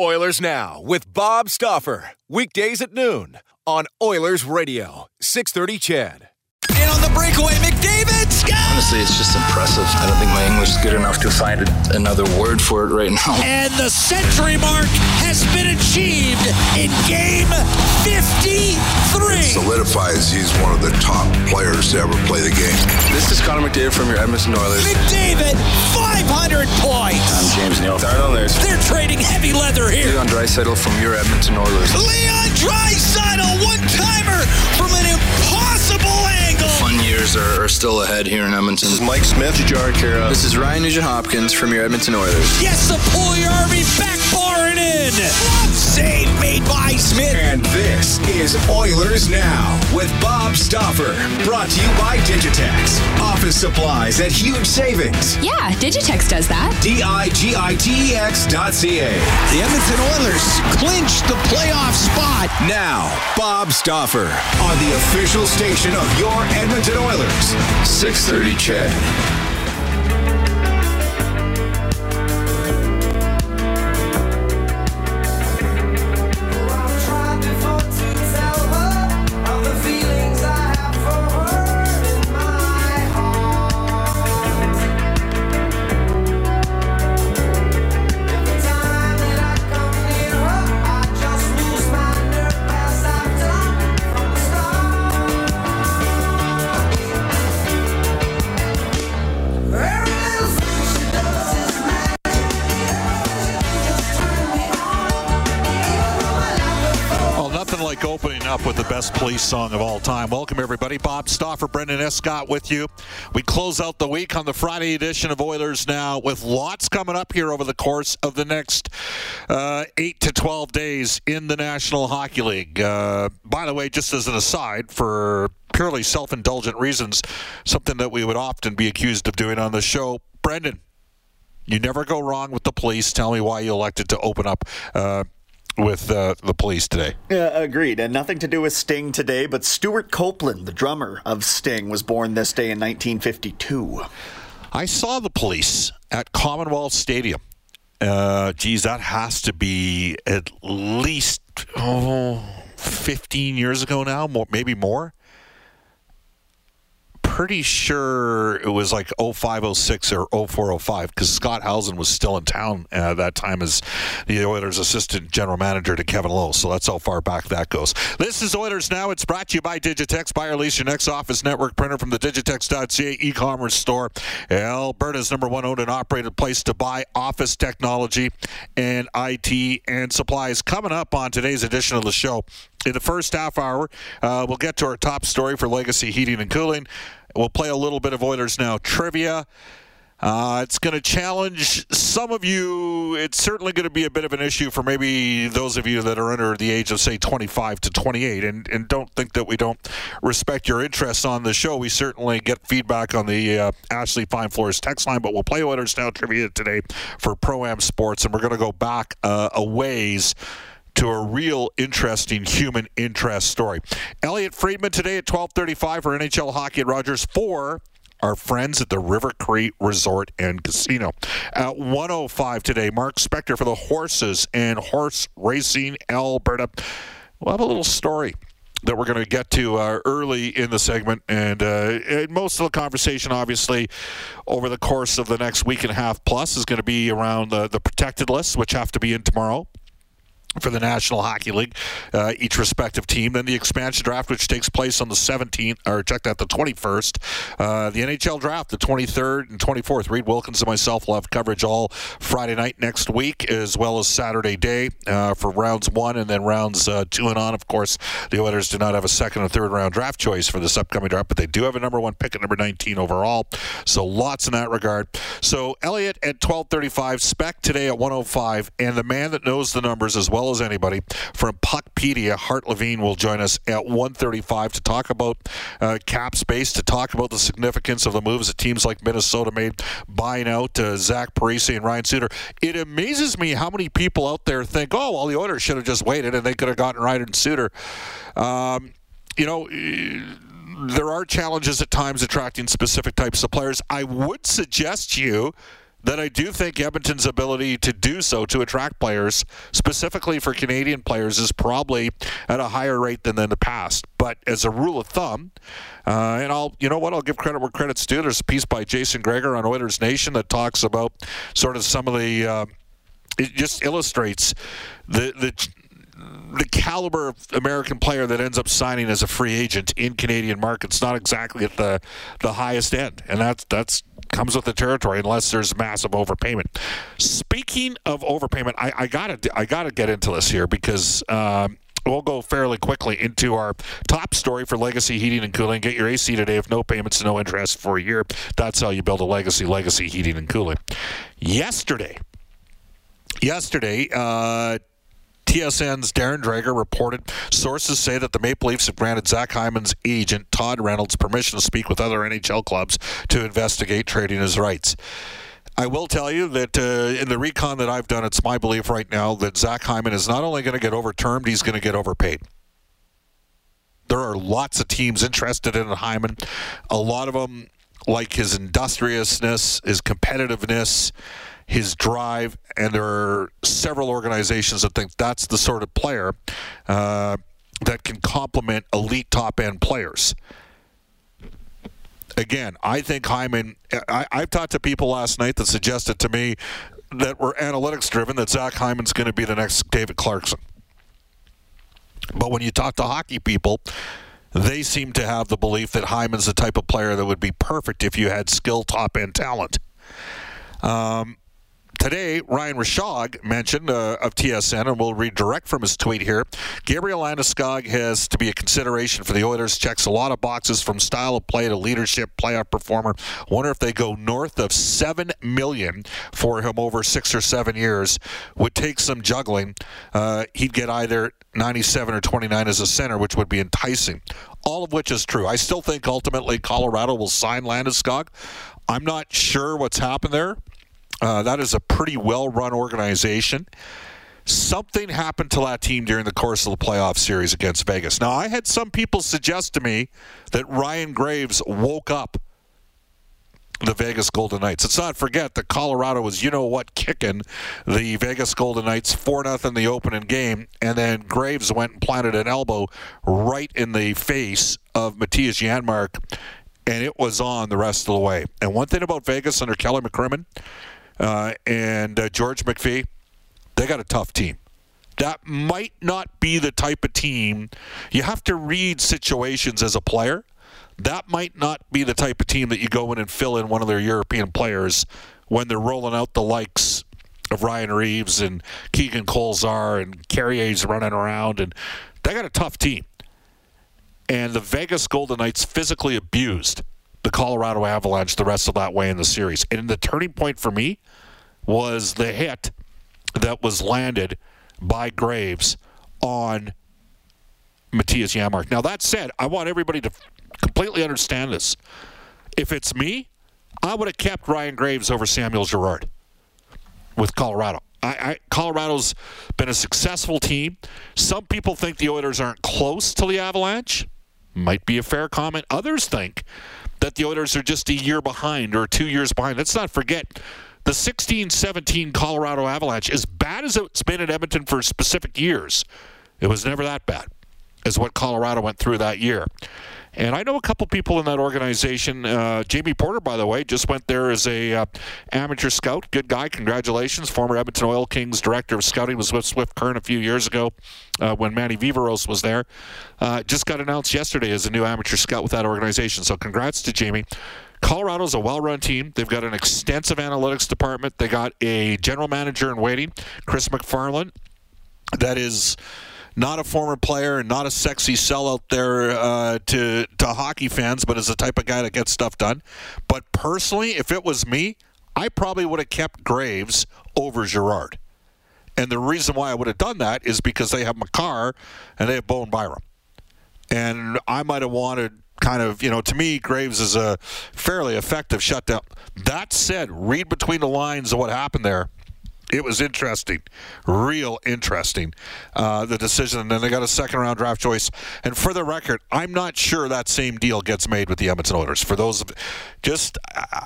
Oilers Now with Bob Stauffer. Weekdays at noon on Oilers Radio, 630 CHED. And on the breakaway, McDavid! Honestly, it's just impressive. I don't think my English is good enough to find another word for it right now. And the century mark has been achieved in game 53. It solidifies he's one of the top players to ever play the game. This is Connor McDavid from your Edmonton Oilers. McDavid, 500 points. I'm James Neal. Start on this. They're trading heavy leather here. Leon Draisaitl from your Edmonton Oilers. Leon Draisaitl, one-timer from an impossible angle. Fun years are, are still ahead here in Edmonton. This is Mike Smith, Jujhar Khaira. This is Ryan Nugent-Hopkins from your Edmonton Oilers. Yes, the Puljujarvi back bar and in. Save made by Smith. And this is Oilers Now with Bob Stauffer. Brought to you by Digitex. Office supplies at huge savings. Yeah, Digitex does that. D-I-G-I-T-E-X dot C-A. The Edmonton Oilers clinch the playoff spot. Now, Bob Stauffer on the official station of your Edmonton Oilers. 630 CHED. Up with the best police song of all time. Welcome, everybody. Bob Stauffer, Brendan Escott with you. We close out the week on the Friday edition of Oilers Now with lots coming up here over the course of the next uh, 8 to 12 days in the National Hockey League. Uh, by the way, just as an aside, for purely self indulgent reasons, something that we would often be accused of doing on the show, Brendan. You never go wrong with the police. Tell me why you elected to open up uh, with uh, the police today. Yeah, agreed. And nothing to do with Sting today, but Stewart Copeland, the drummer of Sting, was born this day in 1952. I saw the police at Commonwealth Stadium. Uh, geez, that has to be at least oh, 15 years ago now, more, maybe more. Pretty sure it was like 0506 or 0405 because Scott Howson was still in town at that time as the Oilers' assistant general manager to Kevin Lowe. So that's how far back that goes. This is Oilers Now. It's brought to you by Digitex. Buy or lease your next office network printer from the Digitex.ca e commerce store. Alberta's number one owned and operated place to buy office technology and IT and supplies. Coming up on today's edition of the show, in the first half hour, uh, we'll get to our top story for Legacy Heating and Cooling. We'll play a little bit of Oilers Now trivia. Uh, it's going to challenge some of you. It's certainly going to be a bit of an issue for maybe those of you that are under the age of, say, 25 to 28. And, and don't think that we don't respect your interests on the show. We certainly get feedback on the uh, Ashley Fine Floors text line, but we'll play Oilers Now trivia today for Pro Am Sports. And we're going to go back uh, a ways to a real interesting human interest story. Elliot Friedman today at 12:35 for NHL Hockey at Rogers 4 our friends at the River Cree Resort and Casino. At 105 today, Mark Spector for the horses and horse racing Alberta. We'll have a little story that we're going to get to uh, early in the segment. And, uh, and most of the conversation, obviously, over the course of the next week and a half plus is going to be around the, the protected lists, which have to be in tomorrow for the National Hockey League, uh, each respective team. Then the expansion draft, which takes place on the 17th, or check that, the 21st. Uh, the NHL draft, the 23rd and 24th. Reid Wilkins and myself will have coverage all Friday night next week, as well as Saturday day uh, for rounds one and then rounds uh, two and on. Of course, the Oilers do not have a second or third round draft choice for this upcoming draft, but they do have a number one pick at number 19 overall. So lots in that regard. So Elliot at 12:35, Spec today at 105, and the man that knows the numbers as well well as anybody from Puckpedia. Hart Levine will join us at 1:35 to talk about uh, cap space, to talk about the significance of the moves that teams like Minnesota made, buying out uh, Zach Parise and Ryan Suter. It amazes me how many people out there think, "Oh, well, the Oilers should have just waited and they could have gotten Ryan Suter." Um, you know there are challenges at times attracting specific types of players. I would suggest you that I do think Edmonton's ability to do so to attract players, specifically for Canadian players, is probably at a higher rate than in the past. But as a rule of thumb, uh, and I'll, you know what, I'll give credit where credit's due. There's a piece by Jason Gregor on Oilers Nation that talks about sort of some of the. Uh, it just illustrates the the the caliber of American player that ends up signing as a free agent in Canadian markets not exactly at the the highest end, and that's that's comes with the territory unless there's massive overpayment. Speaking of overpayment, I, I gotta I gotta get into this here because. Um, We'll go fairly quickly into our top story for Legacy Heating and Cooling. Get your AC today if no payments, no interest for a year. That's how you build a legacy, Legacy Heating and Cooling. Yesterday, yesterday, uh, TSN's Darren Dreger reported sources say that the Maple Leafs have granted Zach Hyman's agent, Todd Reynolds, permission to speak with other NHL clubs to investigate trading his rights. I will tell you that uh, in the recon that I've done, it's my belief right now that Zach Hyman is not only going to get overturned, he's going to get overpaid. There are lots of teams interested in Hyman. A lot of them like his industriousness, his competitiveness his drive, and there are several organizations that think that's the sort of player uh, that can complement elite top end players. Again, I think Hyman. I, I've talked to people last night that suggested to me that were analytics driven that Zach Hyman's going to be the next David Clarkson. But when you talk to hockey people, they seem to have the belief that Hyman's the type of player that would be perfect if you had skill, top end talent. Um, Today, Ryan Rishaug mentioned uh, of TSN, and we'll read direct from his tweet here. Gabriel Landeskog has to be a consideration for the Oilers. Checks a lot of boxes from style of play to leadership, playoff performer. Wonder if they go north of seven million for him over six or seven years. Would take some juggling. Uh, he'd get either 97 or 29 as a center, which would be enticing. All of which is true. I still think ultimately Colorado will sign Landeskog. I'm not sure what's happened there. Uh, that is a pretty well run organization. Something happened to that team during the course of the playoff series against Vegas. Now, I had some people suggest to me that Ryan Graves woke up the Vegas Golden Knights. Let's not forget that Colorado was, you know what, kicking the Vegas Golden Knights 4 0 in the opening game, and then Graves went and planted an elbow right in the face of Mattias Janmark, and it was on the rest of the way. And one thing about Vegas under Kelly McCrimmon, uh, and uh, George McPhee, they got a tough team. That might not be the type of team you have to read situations as a player. That might not be the type of team that you go in and fill in one of their European players when they're rolling out the likes of Ryan Reaves and Keegan Kolesar and Carrier's running around, and they got a tough team. And the Vegas Golden Knights physically abused the Colorado Avalanche the rest of that way in the series. And the turning point for me was the hit that was landed by Graves on Mattias Janmark. Now, that said, I want everybody to completely understand this. If it's me, I would have kept Ryan Graves over Samuel Girard with Colorado. I, I, Colorado's been a successful team. Some people think the Oilers aren't close to the Avalanche. Might be a fair comment. Others think that the Oilers are just a year behind or two years behind. Let's not forget the 16 17 Colorado Avalanche, as bad as it's been at Edmonton for specific years, it was never that bad. as what Colorado went through that year. And I know a couple people in that organization. Uh, Jamie Porter, by the way, just went there as a uh, amateur scout. Good guy. Congratulations. Former Edmonton Oil Kings director of scouting was with Swift Current a few years ago uh, when Manny Viveros was there. Uh, just got announced yesterday as a new amateur scout with that organization. So congrats to Jamie. Colorado's a well-run team. They've got an extensive analytics department. They got a general manager in waiting, Chris MacFarland. That is not a former player and not a sexy sellout there uh, to to hockey fans, but is the type of guy that gets stuff done. But personally, if it was me, I probably would have kept Graves over Girard. And the reason why I would have done that is because they have Makar and they have Bowen Byram. And I might have wanted kind of, you know, to me, Graves is a fairly effective shutdown. That said, read between the lines of what happened there it was interesting, real interesting, uh, the decision. And then they got a second round draft choice. And for the record, I'm not sure that same deal gets made with the Edmonton Oilers. For those, just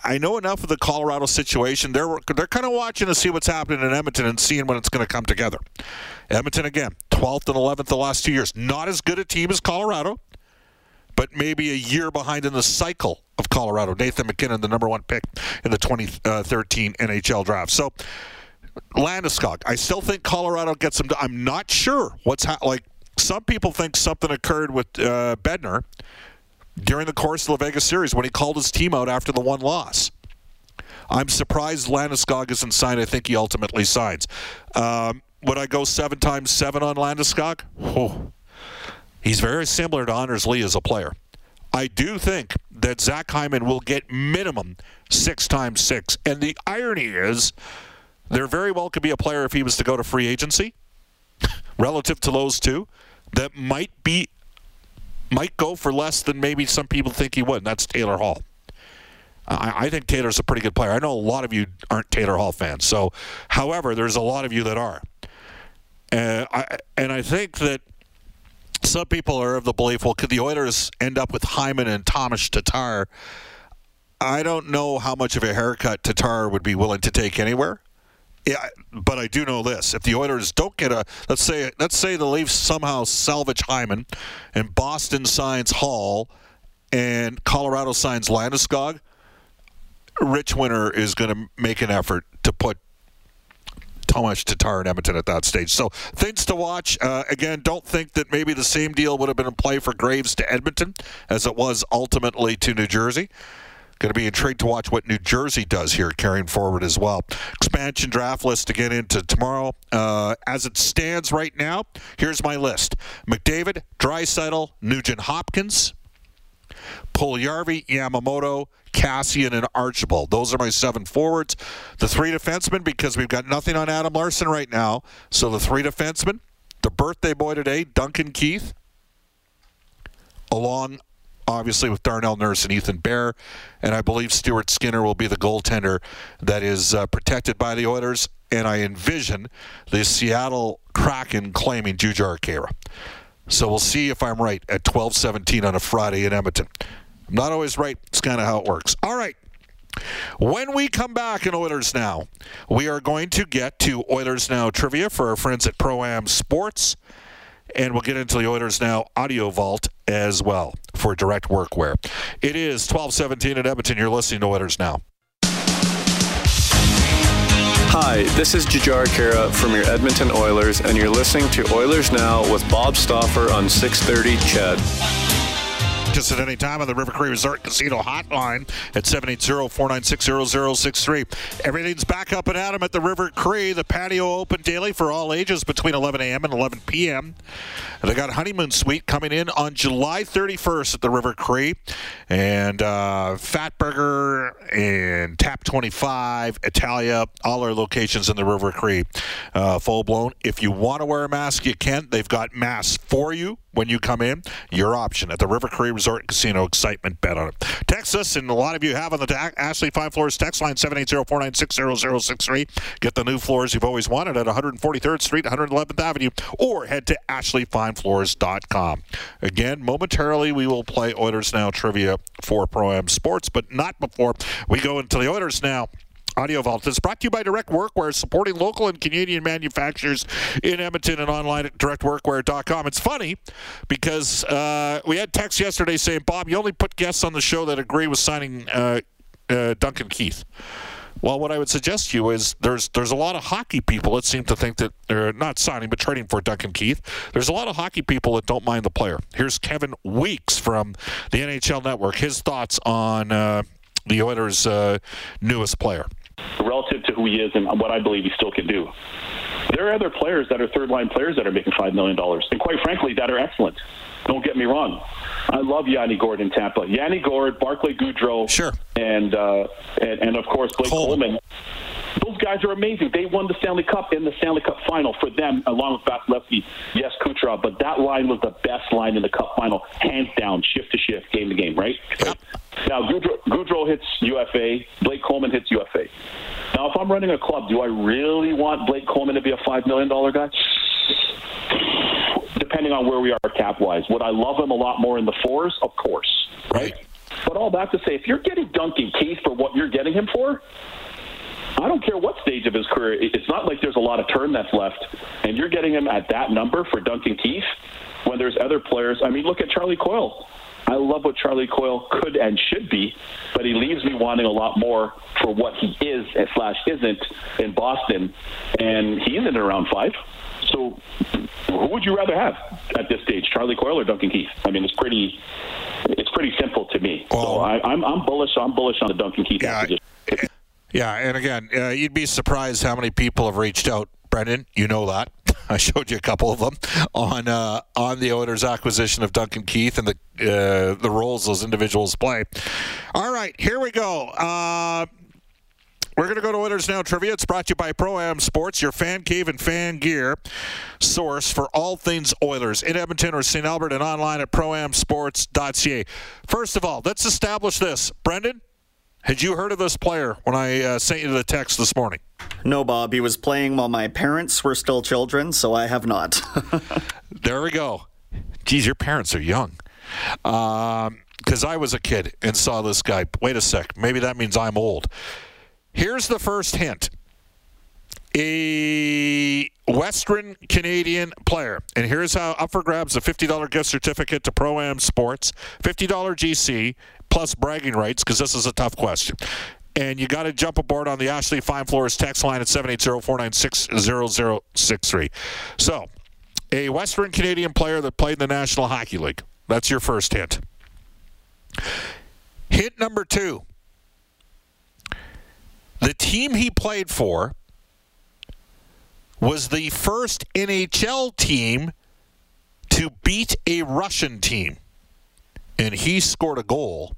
I know enough of the Colorado situation. They're they're kind of watching to see what's happening in Edmonton and seeing when it's going to come together. Edmonton again, 12th and 11th the last two years. Not as good a team as Colorado but maybe a year behind in the cycle of Colorado. Nathan MacKinnon, the number one pick in the 2013 NHL draft. So Landeskog. I still think Colorado gets him. To, I'm not sure what's ha- like. Some people think something occurred with uh, Bednar during the course of the Vegas series when he called his team out after the one loss. I'm surprised Landeskog isn't signed. I think he ultimately signs. Um, would I go seven times seven on Landeskog? Oh. He's very similar to Anders Lee as a player. I do think that Zach Hyman will get minimum six times six. And the irony is, there very well could be a player if he was to go to free agency relative to those two that might be might go for less than maybe some people think he would. And that's Taylor Hall. I, I, think Taylor's a pretty good player. I know a lot of you aren't Taylor Hall fans. So, however, there's a lot of you that are. Uh, I, and I think that some people are of the belief, well, could the Oilers end up with Hyman and Tomas Tatar? I don't know how much of a haircut Tatar would be willing to take anywhere. Yeah, but I do know this: if the Oilers don't get a, let's say, let's say the Leafs somehow salvage Hyman, and Boston signs Hall, and Colorado signs Landeskog, Rich Winter is going to make an effort to put Tomas Tatar in Edmonton at that stage. So things to watch. Uh, again, don't think that maybe the same deal would have been in play for Graves to Edmonton as it was ultimately to New Jersey. Going to be intrigued to watch what New Jersey does here carrying forward as well. Expansion draft list to get into tomorrow. Uh, as it stands right now, here's my list McDavid, Draisaitl, Nugent Hopkins, Puljujarvi, Yamamoto, Kassian, and Archibald. Those are my seven forwards. The three defensemen, because we've got nothing on Adam Larsson right now. So the three defensemen, the birthday boy today, Duncan Keith, along obviously with Darnell Nurse and Ethan Bear, and I believe Stuart Skinner will be the goaltender that is uh, protected by the Oilers. And I envision the Seattle Kraken claiming Jujhar Khaira. So we'll see if I'm right at 12:17 on a Friday in Edmonton. I'm not always right. It's kind of how it works. All right. When we come back in Oilers Now, we are going to get to Oilers Now trivia for our friends at Pro Am Sports and we'll get into the Oilers Now audio vault as well for direct workwear. It is 1217 at Edmonton. You're listening to Oilers Now. Hi, this is Jujhar Khaira from your Edmonton Oilers, and you're listening to Oilers Now with Bob Stauffer on 630 CHED us at any time on the River Cree Resort Casino hotline at 780-496-0063. Everything's back up and at 'em at the River Cree. The patio open daily for all ages between 11 a.m. and 11 p.m. They got a honeymoon suite coming in on July 31st at the River Cree, and uh, Fat Burger and Tap 25, Italia, all our locations in the River Cree, uh, full blown. If you want to wear a mask, you can. They've got masks for you when you come in. Your option at the River Cree Resort and Casino. Excitement bet on it. Text us, and a lot of you have on the ta- Ashley Fine Floors text line 780-496-0063. Get the new floors you've always wanted at 143rd Street, 111th Avenue, or head to ashleyfinefloors.com. Again, momentarily we will play Oilers Now trivia for Pro Am Sports, but not before we go into the Oilers Now Audio Vault is brought to you by Direct Workwear, supporting local and Canadian manufacturers in Edmonton and online at directworkwear.com. It's funny because uh, we had text yesterday saying, Bob, you only put guests on the show that agree with signing uh, uh, Duncan Keith. Well, what I would suggest to you is there's there's a lot of hockey people that seem to think that they're not signing but trading for Duncan Keith. There's a lot of hockey people that don't mind the player. Here's Kevin Weeks from the NHL Network. His thoughts on uh, the Oilers' uh, newest player relative to who he is and what I believe he still can do. There are other players that are third line players that are making $5 million, and quite frankly, that are excellent. Don't get me wrong. I love Yanni Gourde in Tampa. Yanni Gourde, Barclay Goodrow, sure, and, uh, and and of course Blake Coleman. Coleman. Those guys are amazing. They won the Stanley Cup in the Stanley Cup final for them, along with Vasilevskiy, yes, Kucherov. But that line was the best line in the Cup final, hands down, shift to shift, game to game, right? Yep. Now Goodrow hits UFA. Blake Coleman hits UFA. Now, if I'm running a club, do I really want Blake Coleman to be a five million dollar guy? Depending on where we are cap wise, would I love him a lot more in the fours? Of course, right? But all that to say, if you're getting Duncan Keith for what you're getting him for, I don't care what stage of his career. It's not like there's a lot of term that's left, and you're getting him at that number for Duncan Keith when there's other players. I mean, look at Charlie Coyle. I love what Charlie Coyle could and should be, but he leaves me wanting a lot more for what he is slash isn't in Boston, and he's in around five. So, who would you rather have at this stage, Charlie Coyle or Duncan Keith? I mean, it's pretty, it's pretty simple to me. Well, so I, am I'm, I'm bullish. I'm bullish on the Duncan Keith yeah, acquisition. Yeah, and again, uh, you'd be surprised how many people have reached out. Brendan, you know that. I showed you a couple of them on uh, on the Oilers' acquisition of Duncan Keith and the uh, the roles those individuals play. All right, here we go. Uh, we're going to go to Oilers Now Trivia. It's brought to you by Pro Am Sports, your fan cave and fan gear source for all things Oilers in Edmonton or St. Albert and online at proamsports.ca. First of all, let's establish this. Brendan, had you heard of this player when I uh, sent you the text this morning? No, Bob. He was playing while my parents were still children, so I have not. there we go. Geez, your parents are young. Because um, I was a kid and saw this guy. Wait a sec. Maybe that means I'm old. Here's the first hint a Western Canadian player. And here's how up for grabs a $50 gift certificate to Pro Am Sports, $50 GC, plus bragging rights, because this is a tough question. And you got to jump aboard on the Ashley Fine Floors text line at 780 496 0063. So, a Western Canadian player that played in the National Hockey League. That's your first hint. Hint number two the team he played for was the first NHL team to beat a Russian team. And he scored a goal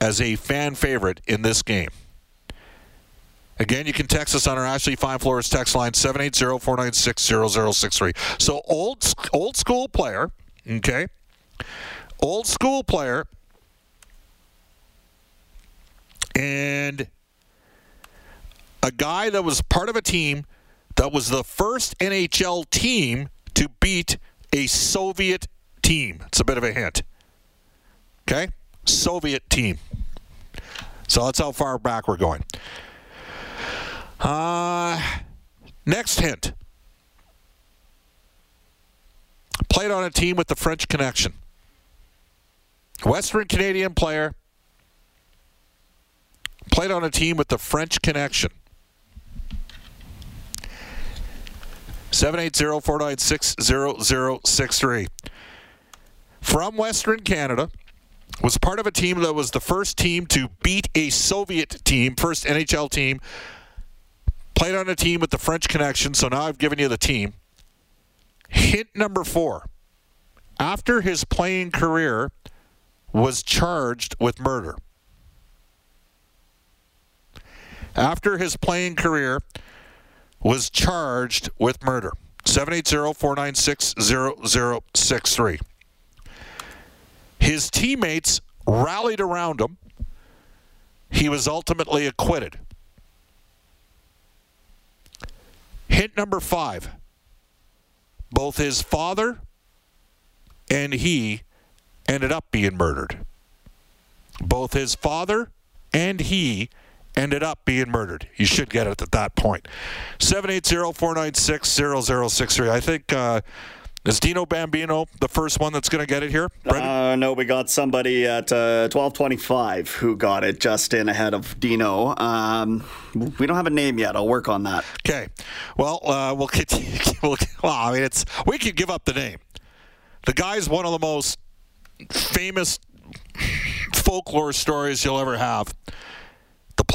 as a fan favorite in this game. Again, you can text us on our Ashley Fine Floors text line 780-496-0063. So old old school player, okay? Old school player and a guy that was part of a team that was the first NHL team to beat a Soviet team. It's a bit of a hint. Okay? Soviet team. So that's how far back we're going. Uh, next hint. Played on a team with the French connection. Western Canadian player. Played on a team with the French connection. 780-496-0063. From Western Canada, was part of a team that was the first team to beat a Soviet team, first NHL team. Played on a team with the French connection, so now I've given you the team. Hint number four. After his playing career, was charged with murder. After his playing career, was charged with murder. 780-496-0063. His teammates rallied around him. He was ultimately acquitted. Hint number five both his father and he ended up being murdered. Both his father and he ended up being murdered. You should get it at that point. 780-496-0063. I think uh, is Dino Bambino the first one that's going to get it here? Uh, no, we got somebody at uh, 1225 who got it just in ahead of Dino. Um, we don't have a name yet. I'll work on that. Okay. Well, uh, we'll continue. We'll, well, I mean, it's we could give up the name. The guy's one of the most famous folklore stories you'll ever have.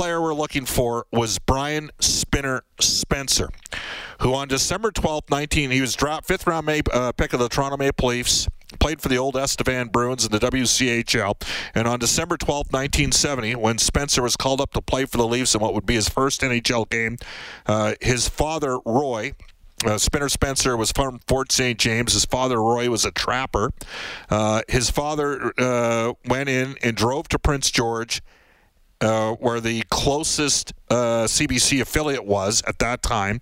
Player we're looking for was Brian Spinner Spencer, who on December 12th, 19, he was dropped fifth round uh, pick of the Toronto Maple Leafs, played for the old Estevan Bruins in the WCHL, and on December 12th, 1970, when Spencer was called up to play for the Leafs in what would be his first NHL game, uh, his father Roy. Uh, Spinner Spencer was from Fort St. James. His father, Roy, was a trapper. Uh, his father uh, went in and drove to Prince George uh, where the closest uh, CBC affiliate was at that time.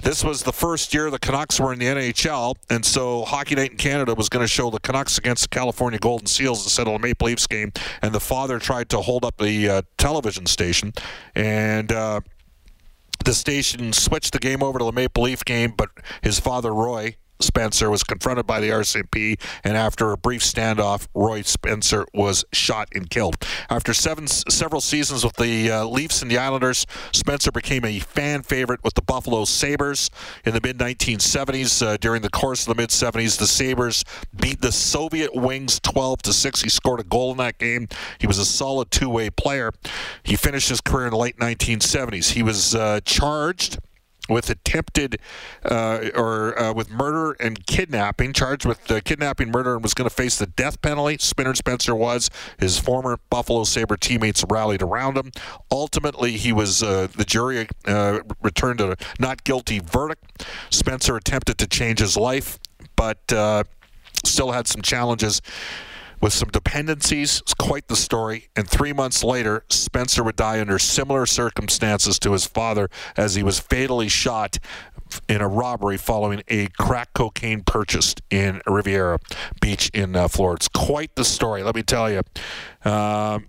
This was the first year the Canucks were in the NHL, and so Hockey Night in Canada was going to show the Canucks against the California Golden Seals instead of the Maple Leafs game. And the father tried to hold up the uh, television station, and uh, the station switched the game over to the Maple Leaf game, but his father Roy Spencer was confronted by the RCMP, and after a brief standoff, Roy Spencer was shot and killed. After seven, several seasons with the uh, Leafs and the Islanders, Spencer became a fan favorite with the Buffalo Sabres in the mid 1970s. Uh, during the course of the mid 70s, the Sabres beat the Soviet Wings 12 to 6. He scored a goal in that game. He was a solid two way player. He finished his career in the late 1970s. He was uh, charged with attempted uh, or uh, with murder and kidnapping, charged with uh, kidnapping, murder, and was going to face the death penalty. Spinner Spencer was. His former Buffalo Sabre teammates rallied around him. Ultimately, he was uh, the jury uh, returned a not guilty verdict. Spencer attempted to change his life, but uh, still had some challenges with some dependencies. It's quite the story. And three months later, Spencer would die under similar circumstances to his father as he was fatally shot in a robbery following a crack cocaine purchased in Riviera Beach in uh, Florida. It's quite the story, let me tell you. Um,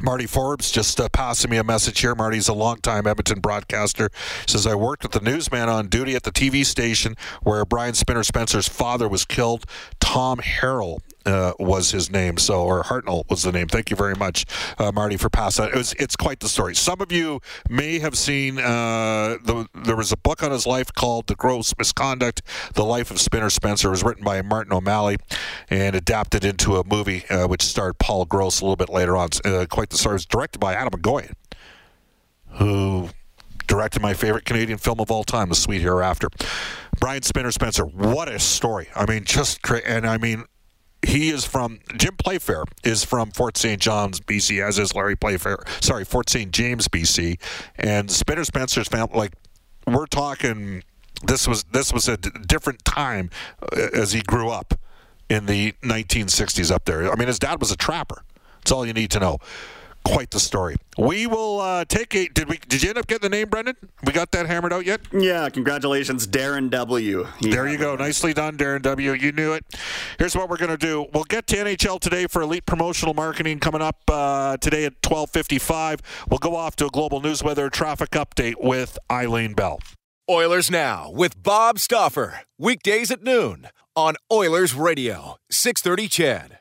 Marty Forbes just uh, passing me a message here. Marty's a longtime Edmonton broadcaster. Says I worked with the newsman on duty at the TV station where Brian Spinner Spencer's father was killed. Tom Harrell uh, was his name. So, or Hartnell was the name. Thank you very much, uh, Marty, for passing. It was, it's quite the story. Some of you may have seen uh, the, there was a book on his life called "The Gross Misconduct: The Life of Spinner Spencer." It was written by Martin O'Malley and adapted into a movie uh, which starred Paul Gross a little bit later on. Uh, quite the story. It was directed by Atom Egoyan, who directed my favorite Canadian film of all time, The Sweet Hereafter. Brian Spinner Spencer, what a story. I mean, just, and I mean, he is from Jim Playfair is from Fort St. John's, BC, as is Larry Playfair. Sorry, Fort St. James, BC, and Spinner Spencer's family. Like we're talking, this was this was a d- different time uh, as he grew up in the 1960s up there. I mean, his dad was a trapper. That's all you need to know quite the story. We will uh, take a. Did we? Did you end up getting the name, Brendan? We got that hammered out yet? Yeah. Congratulations, Darren W. He there you go. Nicely done, Darren W. You knew it. Here's what we're going to do. We'll get to NHL today for elite promotional marketing coming up uh, today at 12:55. We'll go off to a global news weather traffic update with Eileen Bell. Oilers now with Bob Stauffer weekdays at noon on Oilers Radio 630 CHED.